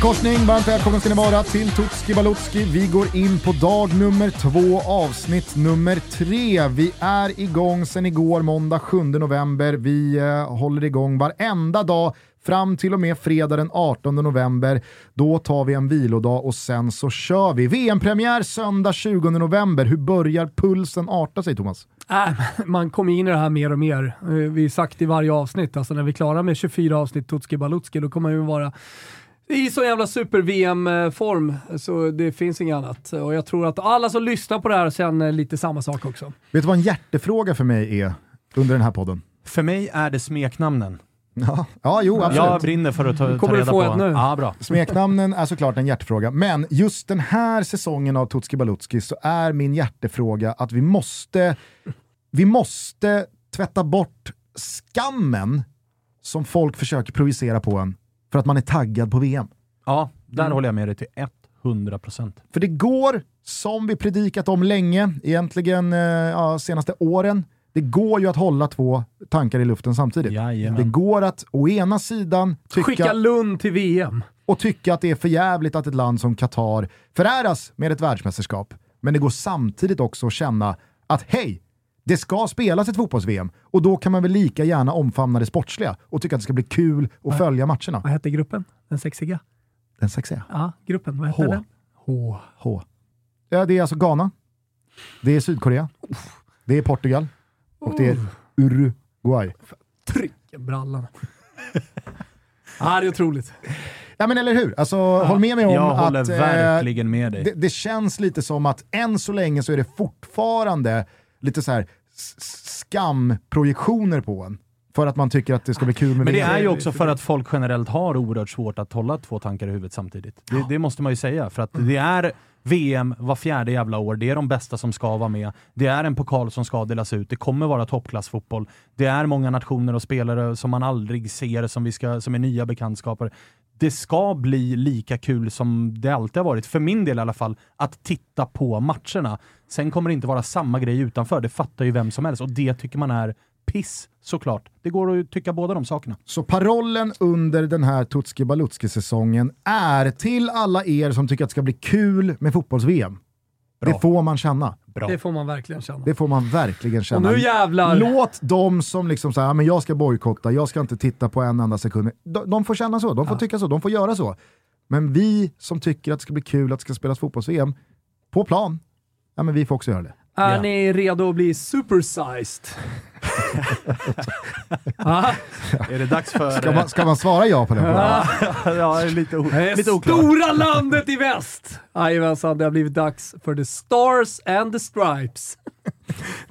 Korsning, varmt välkomna ska ni vara till Tutski Balutski. Vi går in på dag nummer två, avsnitt nummer tre. Vi är igång sedan igår, måndag 7 november. Vi eh, håller igång varenda dag fram till och med fredag den 18 november. Då tar vi en vilodag och sen så kör vi. VM-premiär söndag 20 november. Hur börjar pulsen arta sig, Thomas? Äh, man kommer in i det här mer och mer. Eh, vi har sagt i varje avsnitt, alltså när vi är klara med 24 avsnitt Tutski Balutski, då kommer vi vara i så jävla super-VM-form, så det finns inget annat. Och jag tror att alla som lyssnar på det här känner lite samma sak också. Vet du vad en hjärtefråga för mig är under den här podden? För mig är det smeknamnen. Ja, ja jo absolut. Jag brinner för att ta, ta reda få på. ett nu. Ja, bra. Smeknamnen är såklart en hjärtefråga, men just den här säsongen av Tutski Balutski så är min hjärtefråga att vi måste, vi måste tvätta bort skammen som folk försöker projicera på en för att man är taggad på VM. Ja, där Mm. håller jag med dig till 100%. För det går, som vi predikat om länge, egentligen eh, ja, senaste åren, det går ju att hålla två tankar i luften samtidigt. Jajamän. Det går att å ena sidan tycka, Skicka Lund till VM. och tycka att det är för jävligt att ett land som Qatar föräras med ett världsmästerskap. Men det går samtidigt också att känna att hej, det ska spelas ett fotbolls-VM och då kan man väl lika gärna omfamna det sportsliga och tycka att det ska bli kul att följa matcherna. Vad hette gruppen? Den sexiga? Den sexiga. Ja, gruppen. Vad hette H. den? H. H. Ja, det är alltså Ghana, det är Sydkorea, det är Portugal och det är Uruguay. Tryck brallan. ja, det är otroligt. Ja men eller hur, alltså håll med mig om Jag att håller eh, verkligen med dig. det, det känns lite som att än så länge så är det fortfarande lite så här skamprojektioner på en. För att man tycker att det ska bli kul med Men det VM. är ju också för att folk generellt har oerhört svårt att hålla två tankar i huvudet samtidigt. Det, det måste man ju säga, för att det är VM var fjärde jävla år, det är de bästa som ska vara med, det är en pokal som ska delas ut, det kommer vara toppklassfotboll, det är många nationer och spelare som man aldrig ser, som, vi ska, som är nya bekantskaper. Det ska bli lika kul som det alltid har varit, för min del i alla fall, att titta på matcherna. Sen kommer det inte vara samma grej utanför, det fattar ju vem som helst och det tycker man är piss såklart. Det går att tycka båda de sakerna. Så parollen under den här Tutski Balutski-säsongen är till alla er som tycker att det ska bli kul med fotbolls-VM. Bra. Det får man känna. Bra. Det får man verkligen känna. Det får man verkligen Och känna. nu jävlar! Låt de som liksom säger men jag ska bojkotta, jag ska inte titta på en enda sekund. De, de får känna så, de får tycka så, de får göra så. Men vi som tycker att det ska bli kul att det ska spelas fotbolls-VM på plan, ja men vi får också göra det. Är Ja. ni redo att bli supersized? Är det dags för... Ska man, ska man svara ja på den frågan? ja, lite, o- det lite oklart. stora landet i väst! Jajamensan, det har blivit dags för the stars and the stripes.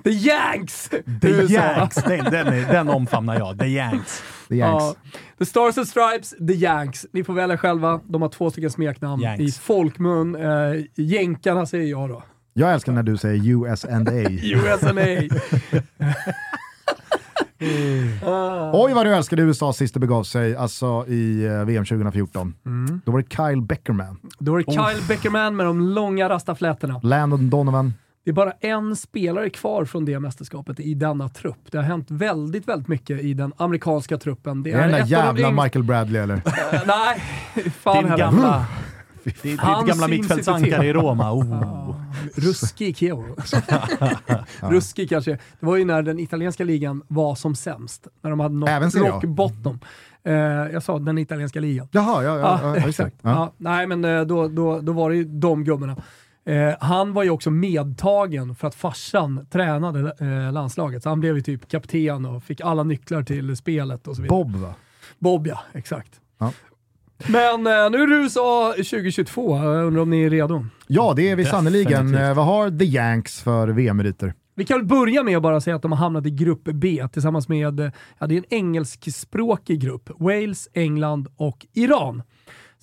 the Yanks! The. Yanks, den, den, är, den omfamnar jag. The Yanks. The Yanks. Ja, the Stars and Stripes, The Yanks. Ni får välja själva. De har två stycken smeknamn Yanks. i folkmun. Uh, jänkarna säger jag då. Jag älskar när du säger US and A. USNA. Oj vad du älskade USA sist det begav sig, alltså i eh, VM 2014. Mm. Då var det Kyle Beckerman, Då är det Kyle Beckerman med de långa rastaflätorna. Landon Donovan, Det är bara en spelare kvar från det mästerskapet i denna trupp. Det har hänt väldigt, väldigt mycket i den amerikanska truppen. Det är den där ett av de jävla yngsta- Michael Bradley eller? Nej, fan Din heller. gamla, ditt, ditt Han gamla syns mittfältsankare i Roma. Oh. Ruskig Keo. Ruskig kanske. Det var ju när den italienska ligan var som sämst. När de hade nått rock bottom. Eh, jag sa den italienska ligan. Jaha, ja, ja, Ja, ja, just det. exakt. Ja. Ja, nej, men eh, då, då, då var det ju de gubbarna. Eh, han var ju också medtagen för att farsan tränade eh, landslaget, så han blev ju typ kapten och fick alla nycklar till spelet och så vidare. Bob va? Bob ja, exakt. Ja. Men eh, nu är det USA 2022, jag undrar om ni är redo? Ja, det är vi sannerligen. Eh, Vad har The Yanks för VM-meriter? Vi kan väl börja med att bara säga att de har hamnat i grupp B tillsammans med, eh, ja det är en engelskspråkig grupp, Wales, England och Iran.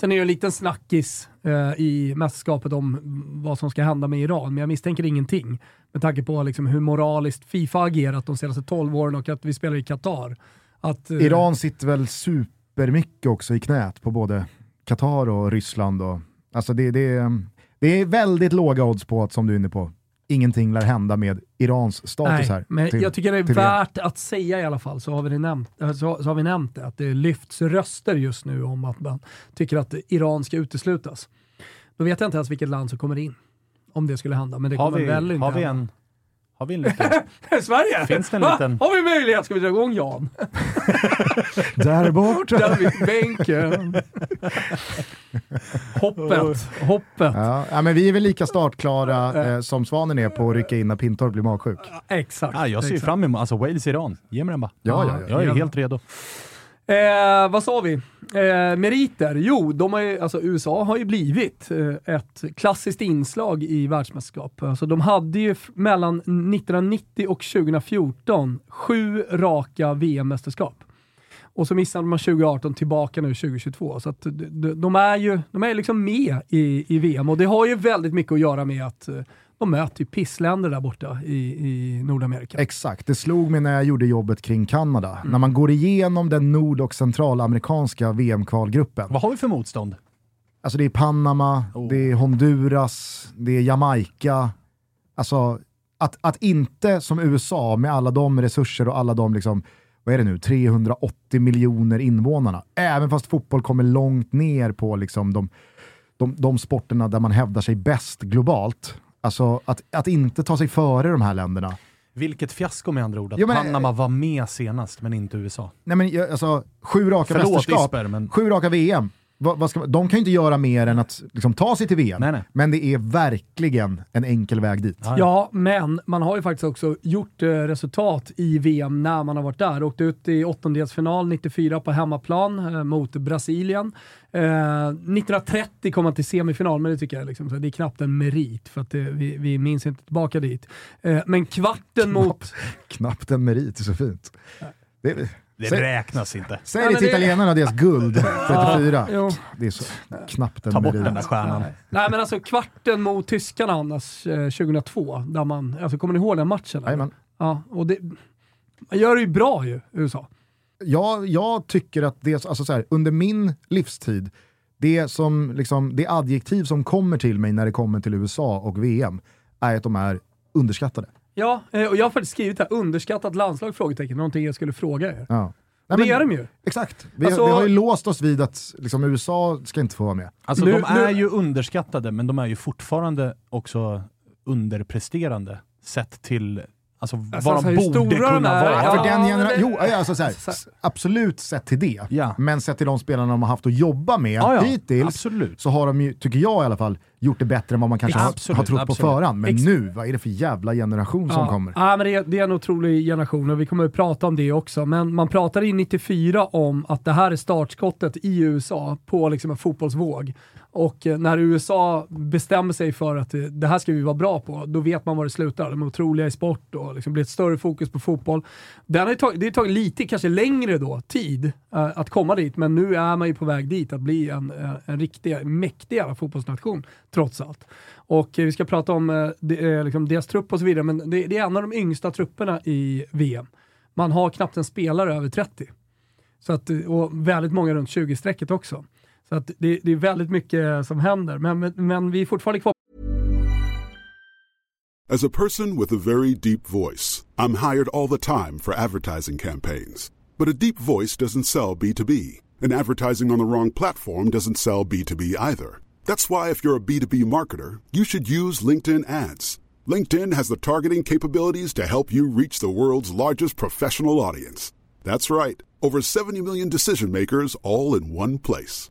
Sen är det en liten snackis eh, i mästerskapet om vad som ska hända med Iran, men jag misstänker ingenting med tanke på liksom, hur moraliskt Fifa agerat de senaste 12 åren och att vi spelar i Qatar. Att, eh, Iran sitter väl supermycket också i knät på både Qatar och Ryssland. Och, alltså det, det, är- det är väldigt låga odds på att, som du är inne på, ingenting lär hända med Irans status Nej, här. men till- jag tycker det är värt att säga i alla fall, så har, vi det nämnt, eh, så, så har vi nämnt det, att det lyfts röster just nu om att man tycker att Iran ska uteslutas. Då vet jag inte ens vilket land som kommer in, om det skulle hända, men det Har kommer vi, väl inte har vi hända. en... Har vi en liten... Sverige? Finns det en liten- Har vi möjlighet? Ska vi dra igång Jan? Där borta! Där vid bänken. hoppet, hoppet. Ja, ja, men vi är väl lika startklara eh, som Svanen är på att rycka in när Pintorp blir magsjuk. Exakt. Ja, jag ser exakt. fram emot, alltså Wales-Iran. Ge mig den bara. Ja, ja, ja. Jag är helt redo. Eh, vad sa vi? Eh, meriter? Jo, de har ju, alltså USA har ju blivit eh, ett klassiskt inslag i världsmästerskap. Alltså, de hade ju mellan 1990 och 2014 sju raka VM-mästerskap. Och så missade man 2018 tillbaka nu 2022. Så att de, de, de är ju de är liksom med i, i VM och det har ju väldigt mycket att göra med att eh, de möter ju pissländer där borta i, i Nordamerika. Exakt, det slog mig när jag gjorde jobbet kring Kanada. Mm. När man går igenom den nord och centralamerikanska VM-kvalgruppen. Vad har vi för motstånd? Alltså det är Panama, Oh. det är Honduras, det är Jamaica. Alltså att, att inte som USA med alla de resurser och alla de, liksom, vad är det nu, 380 miljoner invånarna. Även fast fotboll kommer långt ner på liksom de, de, de sporterna där man hävdar sig bäst globalt. Alltså att, att inte ta sig före de här länderna. Vilket fiasko med andra ord, att Jo, men- Panama var med senast men inte USA. Nej men alltså, sju raka Förlåt mästerskap, Isper, men sju raka VM. Vad, vad ska, de kan ju inte göra mer än att liksom, ta sig till VM. Nej, nej. Men det är verkligen en enkel väg dit. Ja, Ja, men man har ju faktiskt också gjort eh, resultat i VM när man har varit där. Åkte ut i åttondelsfinal 94 på hemmaplan eh, mot Brasilien. Eh, 1930 kom man till semifinal, men det tycker jag liksom, så det är knappt en merit för att det, vi, vi minns inte tillbaka dit. Eh, men kvarten mot... Knappt en merit, det är så fint. Det, det säg, räknas inte. säg Ja, det men till det- italienarna, deras guld 34. Jo. Det är så knappt en Ta bort merit. den där stjärnan. Nej men alltså kvarten mot tyskarna annars, eh, 2002, där man, alltså kommer ni ihåg den matchen? eller? Jajamän. Ja, och det, man gör det ju bra ju, USA. Jag, jag tycker att det, alltså så här, under min livstid, det, som, liksom, det adjektiv som kommer till mig när det kommer till USA och VM är att de är underskattade. Ja, eh, och jag har faktiskt skrivit här, underskattat landslag? Frågetecken, någonting jag skulle fråga er. Ja. Nej, det men- är de ju. Exakt. Vi, Alltså- vi har ju låst oss vid att liksom, USA ska inte få vara med. Alltså Nu- de är nu- ju underskattade, men de är ju fortfarande också underpresterande sett till alltså, Alltså, vad alltså, de borde kunna vara. ja. För den genera- jo, alltså, så här, absolut sett till det. Ja. Men sett till de spelarna de har haft att jobba med Ja, ja. hittills Absolut. så har de ju, tycker jag i alla fall, gjort det bättre än vad man kanske har, Absolut, har trott absolut. på förhand. Men Ex- nu, vad är det för jävla generation som kommer? Ja, men det, är, det är en otrolig generation och vi kommer att prata om det också. Men man pratade i 94 om att det här är startskottet i USA på liksom en fotbollsvåg. Och eh, när USA bestämmer sig för att eh, det här ska vi vara bra på, då vet man var det slutar. De är otroliga i sport och liksom blir ett större fokus på fotboll. Det har tagit, det har tagit lite, kanske längre då, tid eh, att komma dit, men nu är man ju på väg dit att bli en, en riktig, mäktig jävla fotbollsnation, trots allt. Och vi ska prata om eh, liksom deras trupp och så vidare, men det, det är en av de yngsta trupperna i VM. Man har knappt en spelare över 30. Så att, och väldigt många runt 20-strecket också. Så att det, det är väldigt mycket som händer, men, men, men vi är fortfarande kvar As a person with a very deep voice, I'm hired all the time for advertising campaigns. But a deep voice doesn't sell B2B, and advertising on the wrong platform doesn't sell B2B either. That's why, if you're a B2B marketer, you should use LinkedIn ads. LinkedIn has the targeting capabilities to help you reach the world's largest professional audience. That's right, over 70 million decision makers all in one place.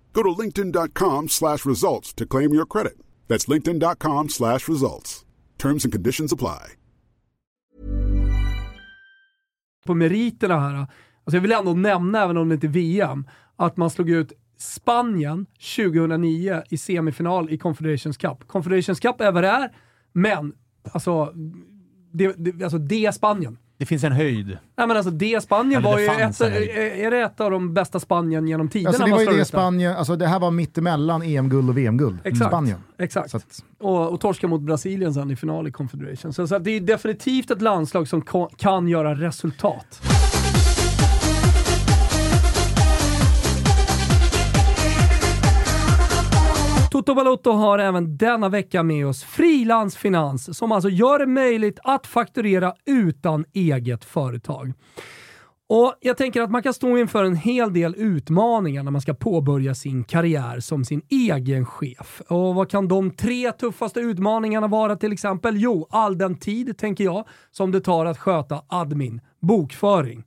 Go to linkedin.com slash results to claim your credit. That's linkedin.com slash results. Terms and conditions apply. på meriterna här. Alltså jag vill ändå nämna, även om det inte är VM, att man slog ut Spanien 2009 i semifinal i Confederations Cup. Confederations Cup är vad det är, men alltså det, det, alltså det Spanien. Det finns en höjd. Nej men alltså det Spanien Eller var det ju ett, höjd. är det ett av de bästa Spanien genom tiderna? Alltså det var ju det? Spanien, alltså det här var mittemellan EM-guld och VM-guld. Exakt. Spanien. Exakt. Så att, Och, och torska mot Brasilien sen i final i Confederation. Så, så att det är definitivt ett landslag som kan göra resultat. Toto Balotto har även denna vecka med oss Frilansfinans som alltså gör det möjligt att fakturera utan eget företag. Och Jag tänker att man kan stå inför en hel del utmaningar när man ska påbörja sin karriär som sin egen chef. Och Vad kan de tre tuffaste utmaningarna vara till exempel? Jo, all den tid, tänker jag, som det tar att sköta admin, bokföring.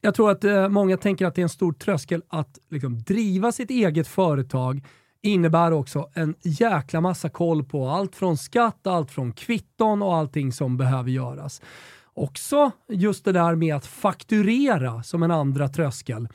Jag tror att eh, många tänker att det är en stor tröskel att liksom, driva sitt eget företag innebär också en jäkla massa koll på allt från skatt, allt från kvitton och allting som behöver göras. Också just det där med att fakturera som en andra tröskel.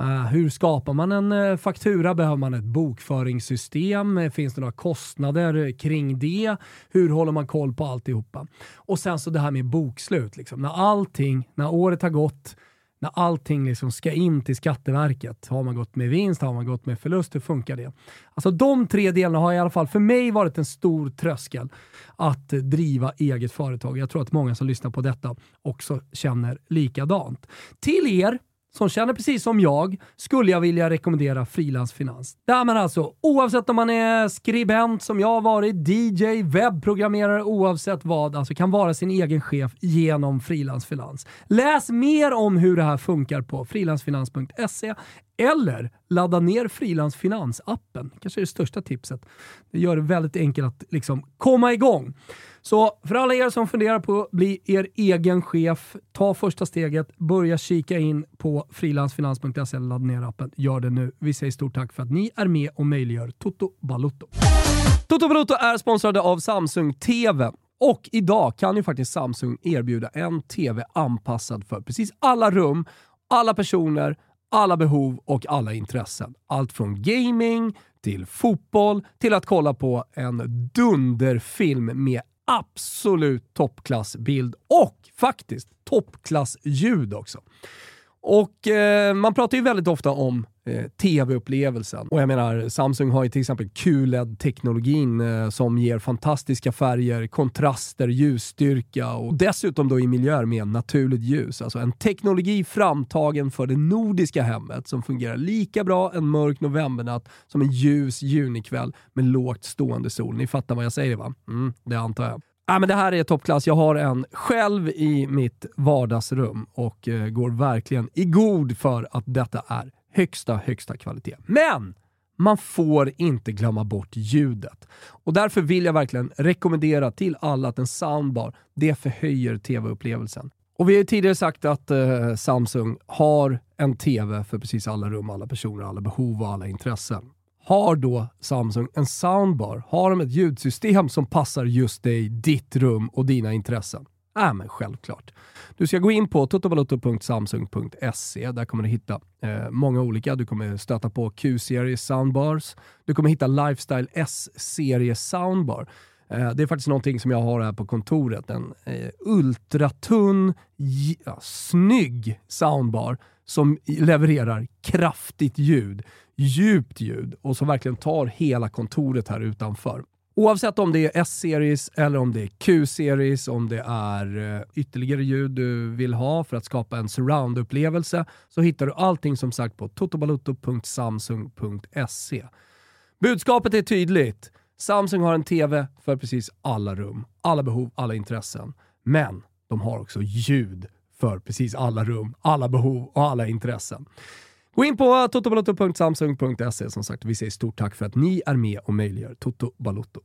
Uh, hur skapar man en uh, faktura? Behöver man ett bokföringssystem? Eh, finns det några kostnader kring det? Hur håller man koll på alltihopa? Och sen så det här med bokslut. Liksom. När allting, när året har gått, när allting liksom ska in till Skatteverket. Har man gått med vinst? Har man gått med förlust? Hur funkar det? Alltså de tre delarna har i alla fall för mig varit en stor tröskel att driva eget företag. Jag tror att många som lyssnar på detta också känner likadant. Till er som känner precis som jag skulle jag vilja rekommendera Frilansfinans. Där man alltså, oavsett om man är skribent som jag har varit, DJ, webbprogrammerare, oavsett vad, alltså kan vara sin egen chef genom Frilansfinans. Läs mer om hur det här funkar på frilansfinans.se eller ladda ner Frilansfinans-appen. Kanske är det största tipset. Det gör det väldigt enkelt att liksom komma igång. Så för alla er som funderar på att bli er egen chef, ta första steget, börja kika in på frilansfinans.se eller ladda ner appen. Gör det nu. Vi säger stort tack för att ni är med och möjliggör Toto Balotto. Toto Balotto är sponsrade av Samsung TV. Och idag kan ju faktiskt Samsung erbjuda en TV anpassad för precis alla rum, alla personer, alla behov och alla intressen. Allt från gaming till fotboll till att kolla på en dunderfilm med absolut toppklassbild och faktiskt toppklassljud också. Och eh, Man pratar ju väldigt ofta om eh, tv-upplevelsen. Och jag menar, Samsung har ju till exempel QLED-teknologin eh, som ger fantastiska färger, kontraster, ljusstyrka och dessutom då i miljöer med naturligt ljus. Alltså en teknologi framtagen för det nordiska hemmet som fungerar lika bra en mörk novembernatt som en ljus junikväll med lågt stående sol. Ni fattar vad jag säger va? Mm, det antar jag. Ja, men det här är toppklass. Jag har en själv i mitt vardagsrum och eh, går verkligen i god för att detta är högsta, högsta kvalitet. Men man får inte glömma bort ljudet. Och därför vill jag verkligen rekommendera till alla att en soundbar, det förhöjer tv-upplevelsen. Och vi har ju tidigare sagt att eh, Samsung har en tv för precis alla rum, alla personer, alla behov och alla intressen. Har då Samsung en soundbar? Har de ett ljudsystem som passar just dig, ditt rum och dina intressen? Ja, men självklart. Du ska gå in på totobalotto.samsung.se. Där kommer du hitta eh, många olika. Du kommer stöta på Q-serie soundbars. Du kommer hitta Lifestyle S-serie soundbar. Eh, det är faktiskt någonting som jag har här på kontoret. En eh, ultratunn, ja, snygg soundbar som levererar kraftigt ljud, djupt ljud och som verkligen tar hela kontoret här utanför. Oavsett om det är S-series eller om det är Q-series, om det är eh, ytterligare ljud du vill ha för att skapa en surround-upplevelse så hittar du allting som sagt på totobalotto.samsung.se. Budskapet är tydligt. Samsung har en TV för precis alla rum, alla behov, alla intressen. Men de har också ljud för precis alla rum, alla behov och alla intressen. Gå in på totobalotto.samsung.se som sagt. Vi säger stort tack för att ni är med och möjliggör Toto Balotto.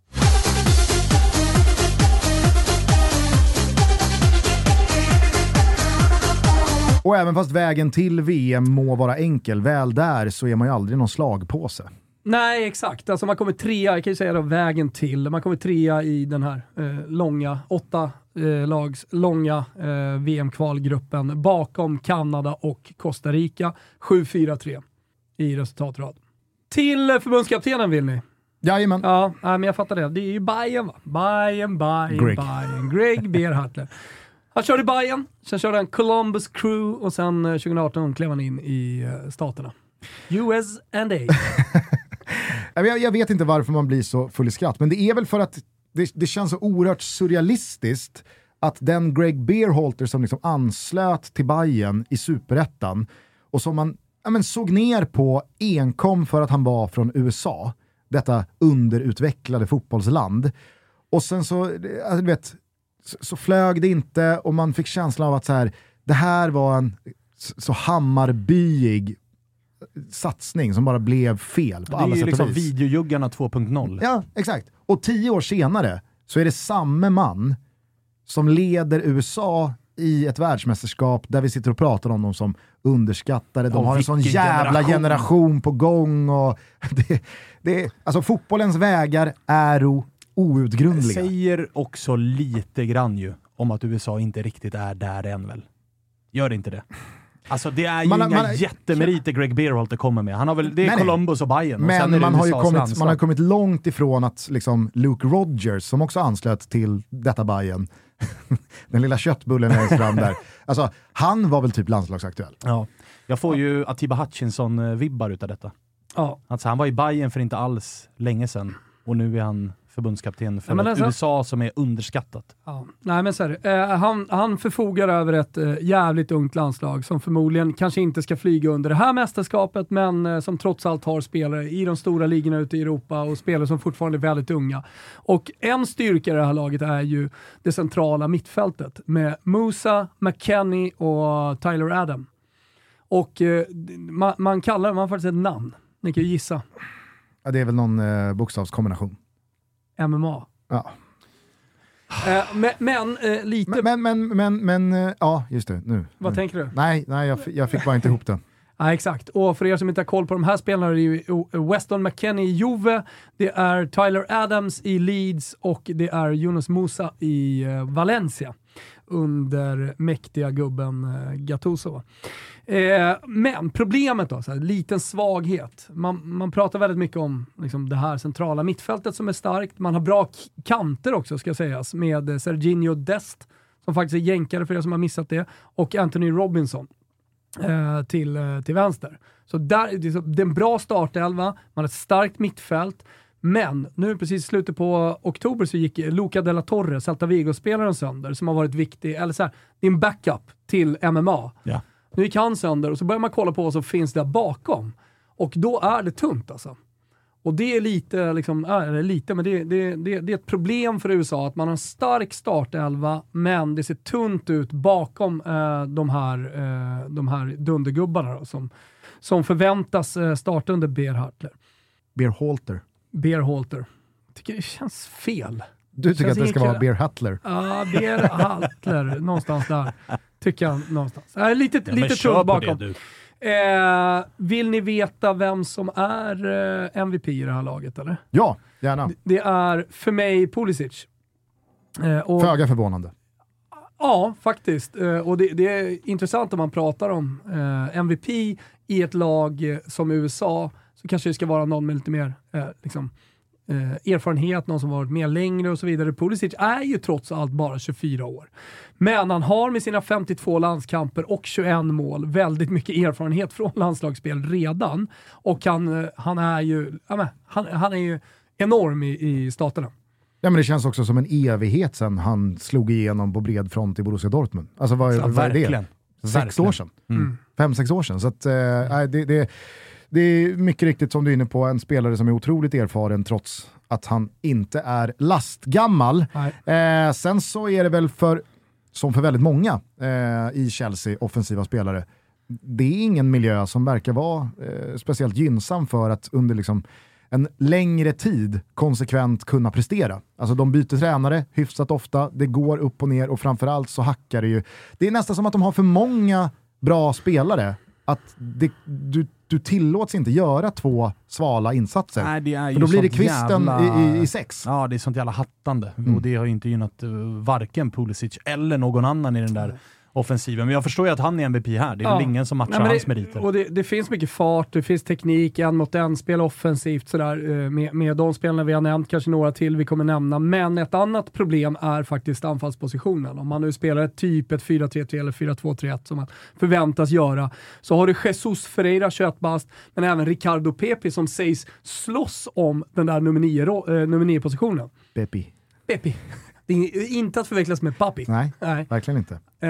Och även fast vägen till VM må vara enkel, väl där så är man ju aldrig någon slagpåse. Nej, exakt. Alltså man kommer trea, jag kan ju säga då, vägen till. Man kommer trea i den här eh, långa, åtta eh, lags långa eh, VM-kvalgruppen bakom Kanada och Costa Rica. 7-4-3 i resultatrad. Till eh, förbundskaptenen vill ni? Jajamän. Ja, men jag fattar det. Det är ju Bayern va? Bayern, Bayern, Greg. Bayern. Greg Berhartler. Han körde i Bayern, sen körde han Columbus Crew och sen eh, 2018 klev han in i eh, Staterna. US and A. Jag, jag vet inte varför man blir så full i skratt, men det är väl för att det, det känns så oerhört surrealistiskt att den Greg Beerholter som liksom anslöt till Bayern i superettan och som man ja, men såg ner på enkom för att han var från USA, detta underutvecklade fotbollsland. Och sen så, alltså, du vet, så, så flög det inte och man fick känslan av att så här, det här var en så Hammarbyig satsning som bara blev fel på Det är alla ju sätt liksom och vis. videojuggarna 2.0. Ja, exakt. Och tio år senare så är det samme man som leder USA i ett världsmästerskap där vi sitter och pratar om dem som underskattade. De Och har en sån jävla generation. generation. på gång. Och det, det, alltså fotbollens vägar är outgrundliga. Säger också lite grann ju om att USA inte riktigt är där än väl? Gör det inte det? Alltså det är ju Man inga man jättemeriter Greg Beerhalter kommer med. Han har väl, det är Nej. Columbus och Bayern och sen Men man har, ju kommit, landslag. man har kommit långt ifrån att liksom Luke Rogers, som också anslöt till detta Bayern den lilla köttbullen längst fram där, alltså, han var väl typ landslagsaktuell. Ja. Jag får ju Atiba Hutchinson-vibbar utav detta. Ja. Alltså han var i Bayern för inte alls länge sedan och nu är han förbundskapten för ett alltså- USA som är underskattat. Ja, nej men så. Eh, han, han förfogar över ett eh, jävligt ungt landslag som förmodligen kanske inte ska flyga under det här mästerskapet, men eh, som trots allt har spelare i de stora ligorna ute i Europa och spelare som fortfarande är väldigt unga. Och en styrka i det här laget är ju det centrala mittfältet med Musa, McKennie och Tyler Adam. Och eh, man, man kallar man har faktiskt ett namn. Ni kan ju gissa. Ja, det är väl någon eh, bokstavskombination. MMA. Ja. Eh, men men eh, lite... Men, men, men, men, eh, ja just det, nu. vad nu. tänker du? Nej, nej jag, jag fick bara inte ihop det. Ja, exakt. Och för er som inte har koll på de här spelarna, det är ju Weston McKennie i Juve, det är Tyler Adams i Leeds och det är Yunus Musa i eh, Valencia under mäktiga gubben eh, Gattuso. Eh, men problemet då, så här, liten svaghet. Man, man pratar väldigt mycket om liksom, det här centrala mittfältet som är starkt. Man har bra kanter också ska sägas med eh, Serginho Dest, som faktiskt är jänkare för er som har missat det, och Anthony Robinson eh, till, eh, till vänster. Så där, så- det är en bra startelva, man har ett starkt mittfält, men nu precis i slutet på oktober så gick Luca de la Torre, Celta Vigo-spelaren sönder, som har varit viktig, eller så här, det är en backup till MMA. Ja. Nu gick han sönder och så börjar man kolla på vad som finns där bakom. Och då är det tunt alltså. Och det är lite, liksom, äh, eller lite, men det, det, det, det är ett problem för USA att man har en stark startelva, men det ser tunt ut bakom eh, de, här, eh, de här dundergubbarna då, som, som förväntas eh, starta under Berhalter. Beer Halter. Berhalter. Tycker det känns fel. Du tycker Känns att det ska vara. Beer Hattler. Ja, Berhalter, någonstans där. Tycker jag någonstans. Äh, lite Ja, lite på bakom. det. Eh, vill ni veta vem som är eh, MVP i det här laget eller? Ja, gärna. Det är för mig Pulisic. Eh, och, Föga förvånande. ja, faktiskt. Eh, och det, det är intressant om man pratar om eh, MVP i ett lag eh, som USA, så kanske det ska vara någon med lite mer eh, liksom, eh, erfarenhet, någon som varit med längre och så vidare. Pulisic är ju trots allt bara 24 år. Men han har med sina 52 landskamper och 21 mål väldigt mycket erfarenhet från landslagsspel redan. Och han, eh, han är ju, ja, han, han är ju enorm i, i staterna. Ja, men det känns också som en evighet sedan han slog igenom på bred front i Borussia Dortmund. Alltså vad, Ja, vad är det? verkligen. Sex Verkligen. år sedan. Mm. Fem, sex år sedan. Så att, eh, det, det, det är mycket riktigt som du är inne på, en spelare som är otroligt erfaren trots att han inte är lastgammal. Eh, sen så är det väl för, som för väldigt många eh, i Chelsea, offensiva spelare, det är ingen miljö som verkar vara eh, speciellt gynnsam för att under liksom en längre tid konsekvent kunna prestera. Alltså de byter tränare hyfsat ofta, det går upp och ner och framförallt så hackar det ju. Det är nästan som att de har för många bra spelare, att det, du, du tillåts inte göra två svala insatser. Nej, det är ju för då blir det kvisten jävla- i, i, i sex. Ja, det är sånt jävla hattande. Mm. Och det har ju inte gynnat uh, varken Pulisic eller någon annan i den där offensiven. Men jag förstår ju att han är MVP här. Det är Ja. väl ingen som matchar Nej, men hans det, meriter. och det, det finns mycket fart, det finns teknik, en mot en, spel offensivt sådär, eh, med, med de spelarna vi har nämnt, kanske några till vi kommer nämna. Men ett annat problem är faktiskt anfallspositionen. Om man nu spelar ett typ ett 4-3-3 eller 4-2-3-1 som man förväntas göra, så har du Jesus Ferreira, 21 bast, men även Ricardo Pepi som sägs slåss om den där nummer 9-positionen. Bepi. Pepi. Det är inte att förväxlas med Papi. Nej, Nej. verkligen inte. Eh,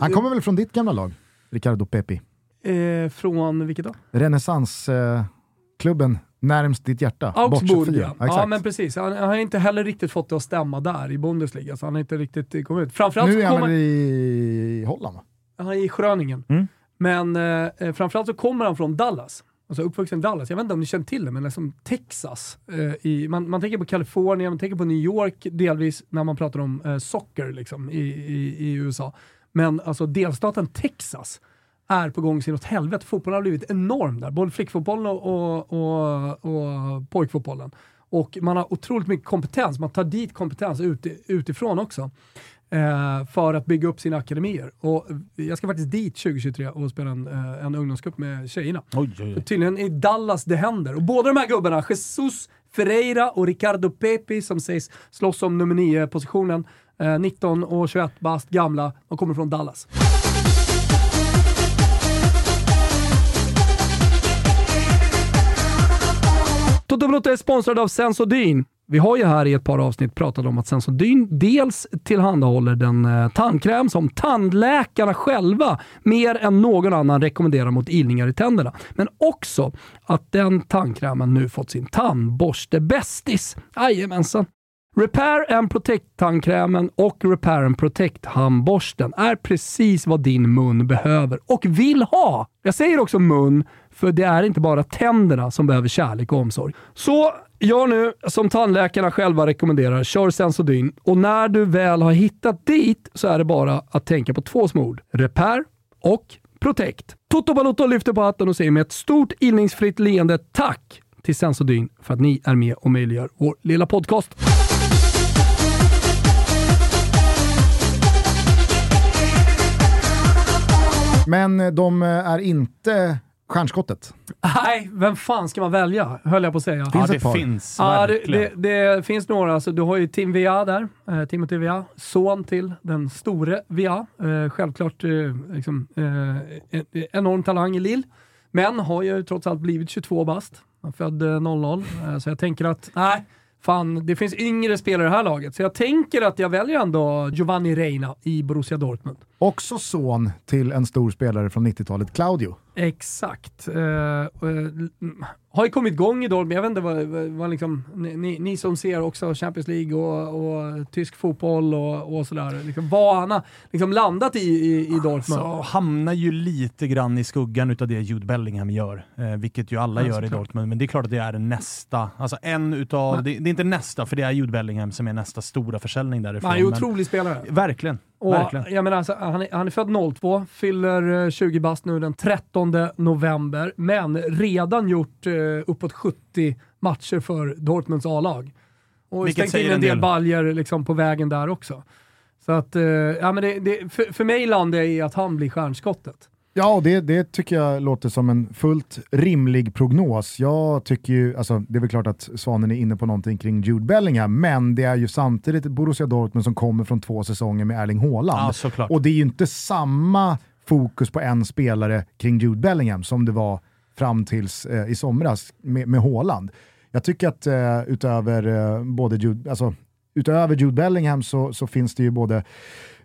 Han kommer väl från ditt gamla lag? Ricardo Pepi. eh, från vilket då? Renässansklubben närmst ditt hjärta. Augsburg ja. fyra. ja. men precis. Han, han har inte heller riktigt fått det att stämma där i Bundesliga, så han har inte riktigt kommit ut. Framförallt nu är han kommer i Holland va? han är i Schröningen. Mm. Men eh, framförallt så kommer han från Dallas. Alltså uppvuxen i Dallas. Jag vet inte om ni känner till det, men liksom Texas. Eh, i, man, man tänker på Kalifornien, man tänker på New York delvis när man pratar om eh, socker liksom, i, i, i USA. Men alltså delstaten Texas är på gång sin åt helvete. Fotbollen har blivit enorm där. Både flickfotbollen och, och, och, och pojkfotbollen. Och man har otroligt mycket kompetens. Man tar dit kompetens ut, utifrån också. Eh, för att bygga upp sina akademier. Och jag ska faktiskt dit 2023 och spela en, eh, en ungdomscup med tjejerna. Oj, oj, oj. Tydligen i Dallas det händer. Och båda de här gubbarna, Jesus Ferreira och Ricardo Pepi, som sägs slåss om nummer 9-positionen, eh, 19 och 21 bast, gamla, de kommer från Dallas. Toto Balotto är sponsrad av Sensodyne. Vi har ju här i ett par avsnitt pratat om att Sensodyne dels tillhandahåller den eh, tandkräm som tandläkarna själva mer än någon annan rekommenderar mot ilningar i tänderna. Men också att den tandkrämen nu fått sin tandborste-bästis. Jajamensan. Repair and Protect-tandkrämen och Repair and Protect-handborsten är precis vad din mun behöver och vill ha. Jag säger också mun, för det är inte bara tänderna som behöver kärlek och omsorg. Så gör nu som tandläkarna själva rekommenderar, kör Sensodyne och när du väl har hittat dit så är det bara att tänka på två små ord. Repair och Protect. Toto Balotto lyfter på hatten och säger med ett stort ilningsfritt leende tack till Sensodyne för att ni är med och möjliggör vår lilla podcast. Men eh, de eh, är inte stjärnskottet. Nej, vem fan ska man välja? Höll jag på att säga. Ja, ett det finns Ja, det, det, det finns några. Alltså, du har ju Tim Via där, eh, Timothy Via, son till den store Via. Eh, självklart eh, liksom, eh, en, enorm talang i Lill, men har ju trots allt blivit 22 bast. Han född eh, 00, eh, så jag tänker att nej, fan, det finns yngre spelare i det här laget. Så jag tänker att jag väljer ändå Giovanni Reina i Borussia Dortmund. Också son till en stor spelare från 90-talet, Claudio. Exakt. Uh, har ju kommit igång i Dortmund. Jag vet inte vad, vad, vad liksom, ni, ni som ser också Champions League och, och tysk fotboll och, och sådär. Liksom, vad han har liksom landat i, i, i Dortmund. Så hamnar ju lite grann i skuggan utav det Jude Bellingham gör, eh, vilket ju alla Ja, gör i såklart. Dortmund. Men det är klart att det är nästa, alltså en utav, det, det är inte nästa, för det är Jude Bellingham som är nästa stora försäljning därifrån. han är ju men- otrolig spelare. Verkligen, Och, verkligen. jag menar, alltså, han, är, han är född 02, fyller eh, 20 bast nu den 13 november, men redan gjort eh, uppåt 70 matcher för Dortmunds A-lag. Och Vilket stängt in en en del del. baljer liksom, på vägen där också. Så att, eh, ja, men det, det, för, för mig landar jag i att han blir stjärnskottet. Ja, det, det tycker jag låter som en fullt rimlig prognos. Jag tycker ju, alltså, det är väl klart att Svanen är inne på någonting kring Jude Bellingham, men det är ju samtidigt Borussia Dortmund som kommer från två säsonger med Erling Haaland. Ja. Och det är ju inte samma fokus på en spelare kring Jude Bellingham som det var fram tills eh, i somras med, med Haaland. Jag tycker att eh, utöver, eh, både Jude, alltså, utöver Jude Bellingham så, så finns det ju både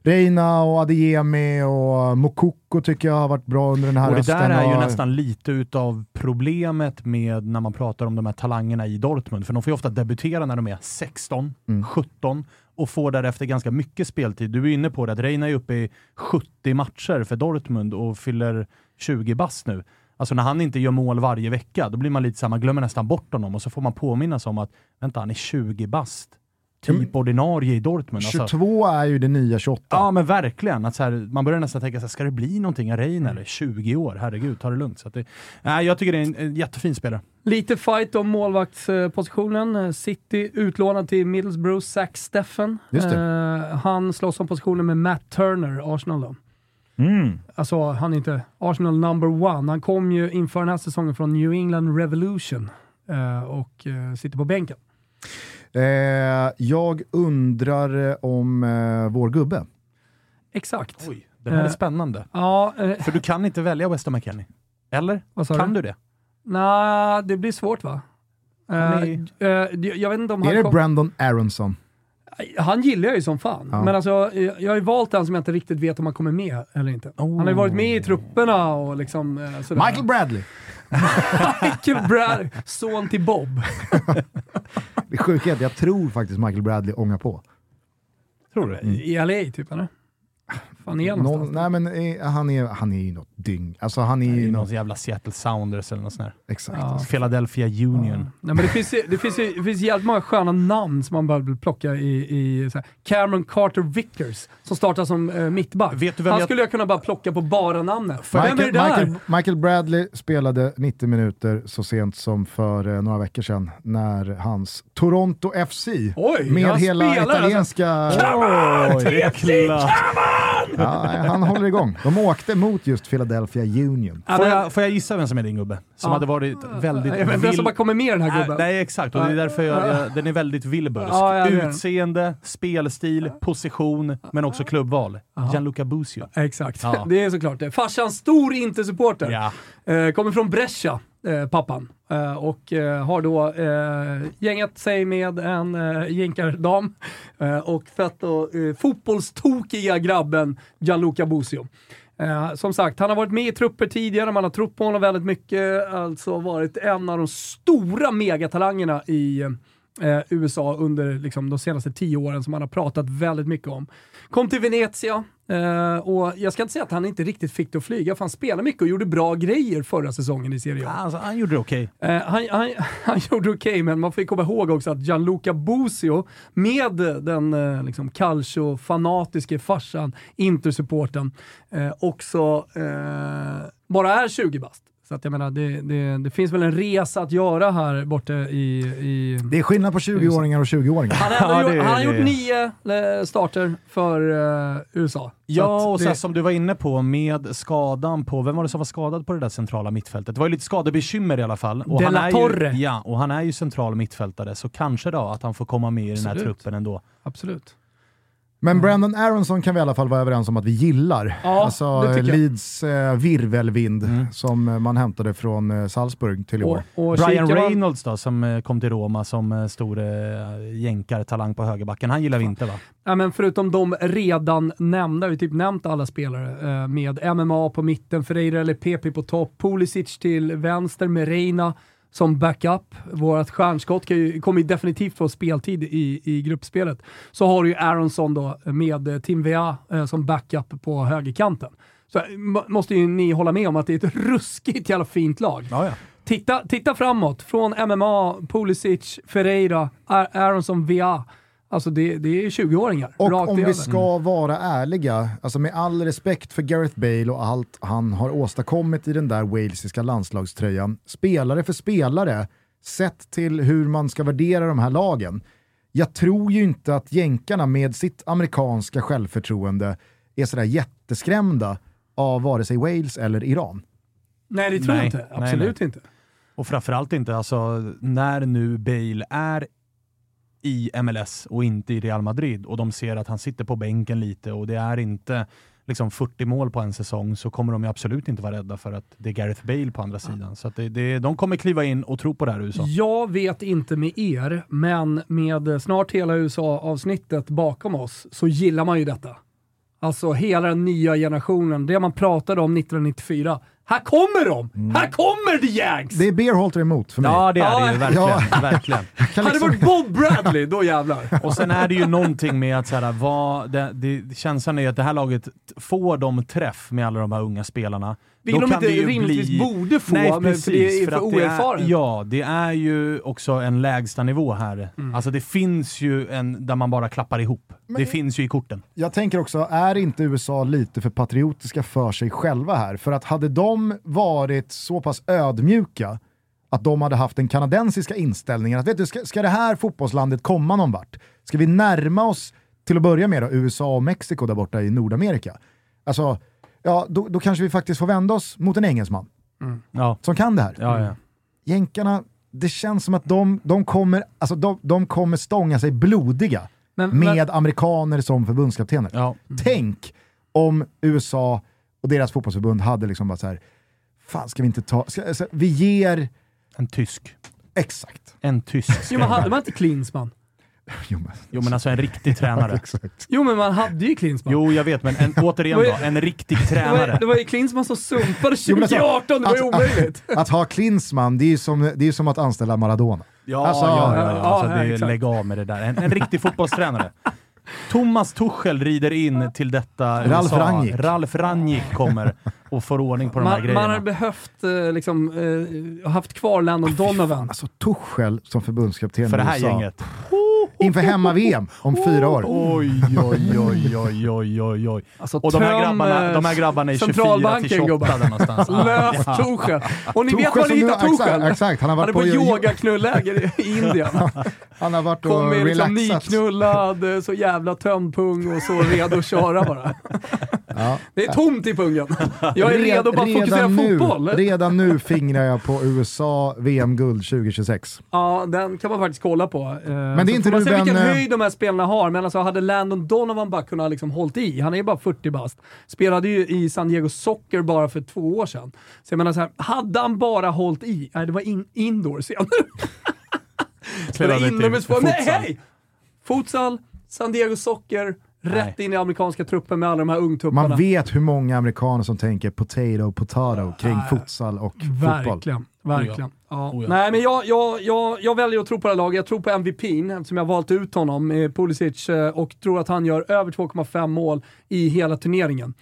Reina och Adeyemi och Mokoko tycker jag har varit bra under den här Och det där är ju och- nästan lite utav problemet med när man pratar om de här talangerna i Dortmund. För de får ju ofta debutera när de är 16, Mm. 17 och får därefter ganska mycket speltid. Du är inne på det, att Reina är uppe i 70 matcher för Dortmund och fyller 20 bast nu. Alltså när han inte gör mål varje vecka, då blir man lite så här, man glömmer nästan bort honom och så får man påminnas om att vänta, han är 20 bast. Typ ordinarie i Dortmund. Alltså. 22 är ju det nya 28. Ja men verkligen. Att så här, man börjar nästan tänka, så här, ska det bli någonting av Rein eller 20 år? Herregud, ta det lugnt. Så att det, nej, jag tycker det är en, en jättefin spelare. Lite fight om målvaktspositionen. City utlånad till Middlesbrough, Zach Steffen. Just Eh, han slåss om positionen med Matt Turner, Arsenal då. Mm. Alltså, han är inte Arsenal number one. Han kom ju inför den här säsongen från New England Revolution eh, och eh, sitter på bänken. Eh, jag undrar eh, om eh, vår gubbe. Exakt. Oj, det här är Eh, spännande. Ja, eh, För du kan inte välja Weston McKennie. Eller? vad sa Kan du? du det? Nej, det blir svårt va? Är- eh, jag vet inte om Är han det kom... Brandon Aronson? Han gillar jag ju som fan. Ja. Men alltså, jag har ju valt en som jag inte riktigt vet om han kommer med eller inte. Han har ju varit med i trupperna och liksom sådär. Michael Bradley. Michael Brad, son till Bob. Det sjuka är att jag tror faktiskt Michael Bradley ångar på. Tror du? I LA typ eller? Fan är han Någon, någonstans? nej men eh, han är, han är ju något dyng. Alltså han är Det ju är något, någon jävla Seattle Sounders eller något sånt där. exakt. Ja. Philadelphia Union. Nej, men det finns, ju- det, finns, ju- det finns jävligt många sköna namn som man bara vill plocka i, i så här. Cameron Carter Vickers, som startar som eh, mittback. Vet du vem Han jag- skulle jag kunna bara plocka på bara namnet. Vem är det Michael, där? Michael, Michael Bradley spelade 90 minuter så sent som för eh, några veckor sedan när hans Toronto FC Oj, med han hela spelar alltså. italienska... Oj. Ja, han håller igång. De åkte mot just Philadelphia Union. Ja, Får jag, får jag gissa vem som är din gubbe? Som Ja. hade varit väldigt inte vem som bara kommer med i den här gubben. nej exakt, och det är därför jag, jag, den är väldigt Wilbursk. Ja. Utseende, spelstil, position, men också klubbval. Gianluca Busio. Exakt, Ja. det är såklart det. Farsan, stor Inter-supporter. Eh, kommer från Brescia, eh, pappan. Eh, och har då gängat sig med en eh, jänkardam och fett och eh, fotbollstokiga grabben Gianluca Busio. Eh, som sagt, han har varit med i trupper tidigare, man har trott på honom väldigt mycket, alltså varit en av de stora megatalangerna i eh, USA under liksom, de senaste tio åren som man har pratat väldigt mycket om. Kom till Venezia eh, och jag ska inte säga att han inte riktigt fick det att flyga, för han spelade mycket och gjorde bra grejer förra säsongen i Serie A. Alltså, han gjorde det okej. Eh, han, han, han gjorde okej, men man får komma ihåg också att Gianluca Busio med den eh, liksom, calcio-fanatiske farsan, Intersupporten, eh, också eh, bara är 20 bast. Så att jag menar, det, det, det finns väl en resa att göra här borta i... i Det är skillnad på 20-åringar och 20-åringar. han Ja, gjort, han har det. gjort nio eh, starter för eh, USA. Så Ja, och sen det- som du var inne på med skadan på, vem var det som var skadad på det där centrala mittfältet? Det var ju lite skadebekymmer i alla fall. Och De han är Torre. Ju, ja, och han är ju central mittfältare, så kanske då att han får komma med i den här Absolut. truppen ändå. Absolut. Men Brandon Aronson kan vi i alla fall vara överens om att vi gillar. Ja, alltså. Leeds eh, virvelvind Mm. som man hämtade från eh, Salzburg till i år. Och, och Brian Reynolds då, som eh, kom till Roma som eh, stor eh, jänkartalang på högerbacken. Han gillar vi inte va? Ja, men förutom de redan nämnda, vi har typ nämnt alla spelare, eh, med MMA på mitten, Ferreira eller PP på topp, Pulisic till vänster med Reina som backup. Vårt stjärnskott kan ju, kommer ju definitivt få speltid i, i gruppspelet. Så har du ju Aronsson då med eh, Tim Vea eh, som backup på högerkanten. Så eh, må- måste ju ni hålla med om att det är ett ruskigt jävla fint lag. Ja, ja. Titta, titta framåt, från MMA, Pulisic, Ferreira, Ar- Aronsson, Vea. Alltså det, det är 20-åringar. Och rakt om över. vi ska vara ärliga, alltså med all respekt för Gareth Bale och allt han har åstadkommit i den där walesiska landslagströjan, spelare för spelare, sett till hur man ska värdera de här lagen. Jag tror ju inte att jänkarna med sitt amerikanska självförtroende är sådär jätteskrämda av vare sig Wales eller Iran. Nej, det tror jag Nej, inte. nej, Absolut inte. Och framförallt inte, alltså när nu Bale är i MLS och inte i Real Madrid och de ser att han sitter på bänken lite och det är inte liksom 40 mål på en säsong så kommer de ju absolut inte vara rädda för att det är Gareth Bale på andra sidan. Så att det, det, de kommer kliva in och tro på det här USA. Jag vet inte med er, men med snart hela USA-avsnittet bakom oss så gillar man ju detta. Alltså hela den nya generationen, det man pratade om 1994. Här kommer de! Här kommer the Yanks! Det är Beerhalter emot för mig. Ja, det är det ju Ja. verkligen. verkligen. Kan Hade det liksom- varit Bob Bradley, då jävlar. Och sen är det ju någonting med att så här, vad, det, det, känslan är att det här laget får de träff med alla de här unga spelarna. Vilket de kan inte det ju rimligtvis borde få, Nej, men precis, för det är för, att oerfaren. Det är, ja, det är ju också en lägsta nivå här. Mm. Alltså det finns ju en där man bara klappar ihop. det finns ju i korten. Jag tänker också, är inte USA lite för patriotiska för sig själva här? För att hade de varit så pass ödmjuka att de hade haft den kanadensiska inställningen att vet du, ska, ska det här fotbollslandet komma någon vart? Ska vi närma oss till att börja med då, USA och Mexiko där borta i Nordamerika? Alltså, ja då, då kanske vi faktiskt får vända oss mot en engelsman Ja. som kan det här. Ja, ja. Jänkarna, det känns som att de, de, kommer, alltså de, de kommer stånga sig blodiga Men- med men- amerikaner som förbundskaptener. ja. Tänk om USA och deras fotbollsförbund hade liksom bara så här, fan ska vi inte ta, ska, alltså, vi ger, En tysk. exakt. En tysk. Jo, men hade man inte Klinsmann? Jo men, Jo men alltså en riktig tränare. exakt. Jo, men man hade ju Klinsmann. Jo jag vet men en, återigen då, en riktig Det var, tränare. det var ju Klinsmann som sumpade Jo, men 2018, det var ju att- omöjligt. Att, att ha Klinsmann, det är ju som, det är som att anställa Maradona. Ja, Alltså, ja, ja, ja, ja. Alltså, ja, det är, lägg av med det där. En, en riktig fotbollstränare. Thomas Tuchel rider in till detta Ralf USA. Rangnick. Ralf Rangnick kommer och får ordning på de här Man, grejerna. man hade behövt eh, liksom, eh, haft kvar Landon Donovan. Alltså Tuchel som förbundskapten för det här USA. gänget. Inför hemma-VM om fyra år. Oj, oj, oj, oj, oj, oj, oj. Alltså, Och de här grabbarna, eh, de här grabbarna är 24 till centralbanken, 28 gubbar. där någonstans. Lös Tuchel. Och ni vet var ni hittar Tuchel? Exakt. Han har Han är varit på på yogaknulläger i Indien. Han har varit och liksom relaxat. nyknullad, eh, så jävla tömd pung och så redo att köra bara. Ja. Det är tomt i pungen. Jag är Red- redo att bara fokusera redan nu, fotboll. Redan nu fingrar jag på USA VM-guld 2026. Ja, den kan man faktiskt kolla på. Men det är så inte man se Ruben, vilken eh, höjd de här spelarna har, men alltså hade Landon Donovan bara kunnat liksom hållit i, han är ju bara 40 bast, spelade ju i San Diego Soccer bara för två år sedan. Så jag menar så här, hade han bara hållit i, nej det var in, indoor ser. Spela Spelade inomhusfotboll, nej hej! Futsal, San Diego Soccer, rätt Nej. in i amerikanska truppen med alla de här ungtupparna. Man vet hur många amerikaner som tänker potato, potato kring Ah, futsal och fotboll. Verkligen, verkligen. Ja. Oh ja. Nej, men jag, jag, jag, jag väljer att tro på det här laget. Jag tror på MVPn eftersom jag har valt ut honom, eh, Pulisic, eh, och tror att han gör över 2,5 mål i hela turneringen.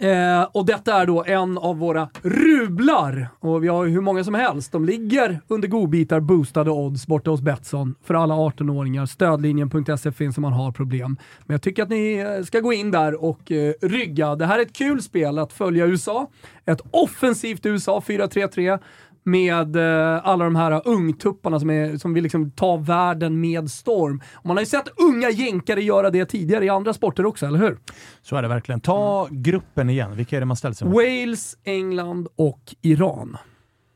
Eh, och detta är då en av våra rublar. Och vi har ju hur många som helst. De ligger under godbitar boostade odds borta hos Betsson för alla 18-åringar. Stödlinjen.se finns om man har problem. Men jag tycker att ni eh, ska gå in där och eh, rygga. Det här är ett kul spel att följa USA. Ett offensivt USA 4-3-3 med eh, alla de här ungtupparna som, är, som vill liksom ta världen med storm. Och man har ju sett unga jänkare göra det tidigare i andra sporter också, eller hur? Så är det verkligen. Ta gruppen igen. Vilka är det man ställt sig mot? Wales, England och Iran.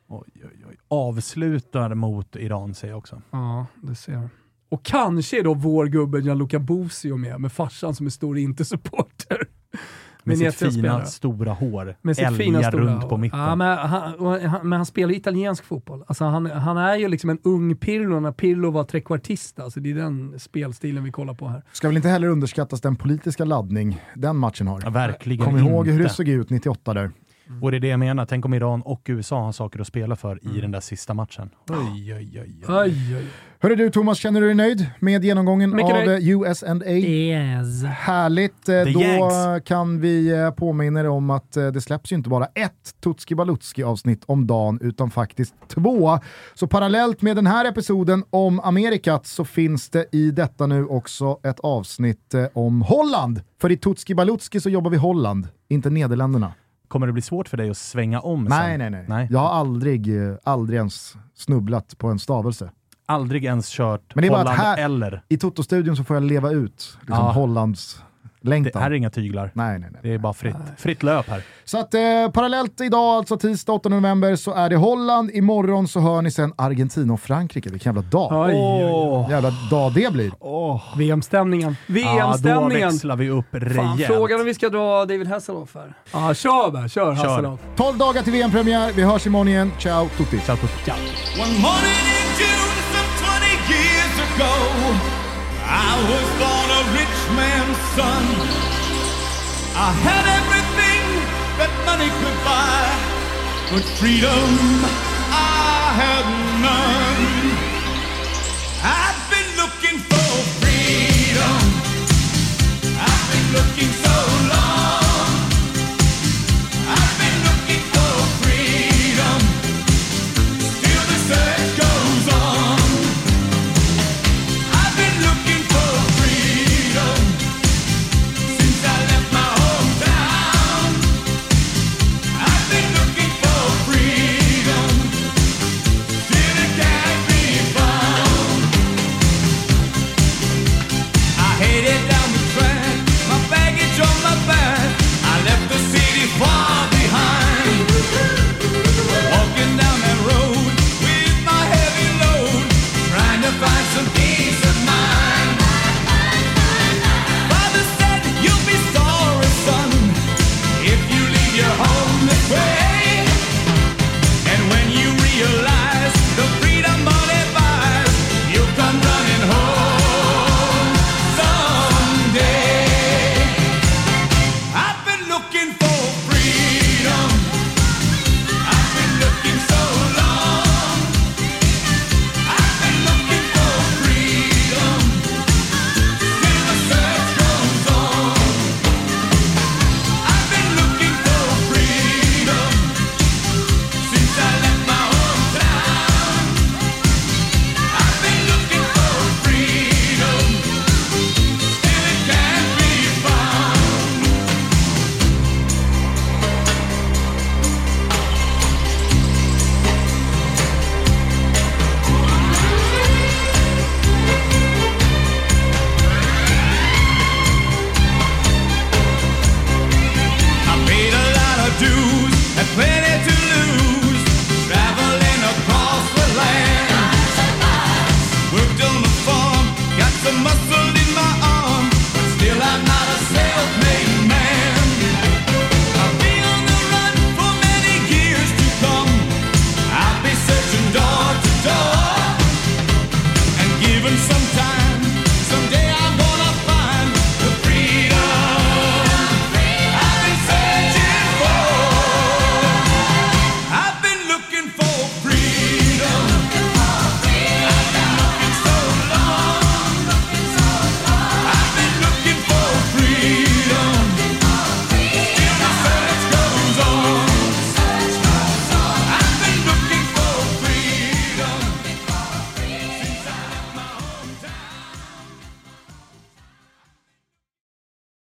Oj, oj, oj. Avslutar mot Iran säger jag också. Ja, det ser jag. Och kanske är då vår gubbe Gianluca Bosio med, med farsan som är stor Inter-supporter. Med sitt fina stora hår. Med sitt Älgar fina stora runt hår. på mitten. Ja, men, han, han, men han spelar italiensk fotboll. Alltså han, han är ju liksom en ung Pirlo när Pirlo var trekvartist. Alltså det är den spelstilen vi kollar på här. Ska väl inte heller underskattas den politiska laddning den matchen har. Ja, verkligen Kom ihåg hur det inte. såg ut 98 där. Och det är det jag menar. Tänk om Iran och USA har saker att spela för Mm. i den där sista matchen. Oj, oj, oj. oj. Oj, oj. Hörru du Thomas, känner du dig nöjd med genomgången Mycket av nöjd. eh, US&A? Yes. Härligt, eh, The då Yanks. kan vi eh, påminna er om att eh, det släpps ju inte bara ett Tutski Balutski avsnitt om dagen utan faktiskt två. Så parallellt med den här episoden om Amerikat så finns det i detta nu också ett avsnitt om Holland. För i Tutski Balutski så jobbar vi Holland, inte Nederländerna. Kommer det bli svårt för dig att svänga om Nej, sen? nej, nej, nej. Jag har aldrig, eh, aldrig ens snubblat på en stavelse. Aldrig ens kört Men det är bara att Holland här- eller. I Toto-studion så får jag leva ut liksom Ja. Hollands Det längtan. här är inga tyglar. Nej, nej, nej. Det är bara fritt, fritt löp här. Så att eh, parallellt idag, alltså tisdag 8 november, så är det Holland. Imorgon så hör ni sen Argentina och Frankrike. Vilken jävla dag. Oj, oj, oj. Jävla dag det blir. VM-stämningen. Ja, då VM-stämningen. växlar vi upp Fan, rejält. frågan om vi ska dra David Hasselhoff här. Ja, kör bara. Kör Hasselhoff. 12 dagar till VM-premiär. Vi hörs imorgon igen. Ciao tutti. Ciao, tutti. One morning in June, some 20 years ago, I was born rich man's son. I had everything that money could buy, but freedom I had none. I've been looking for freedom. I've been looking so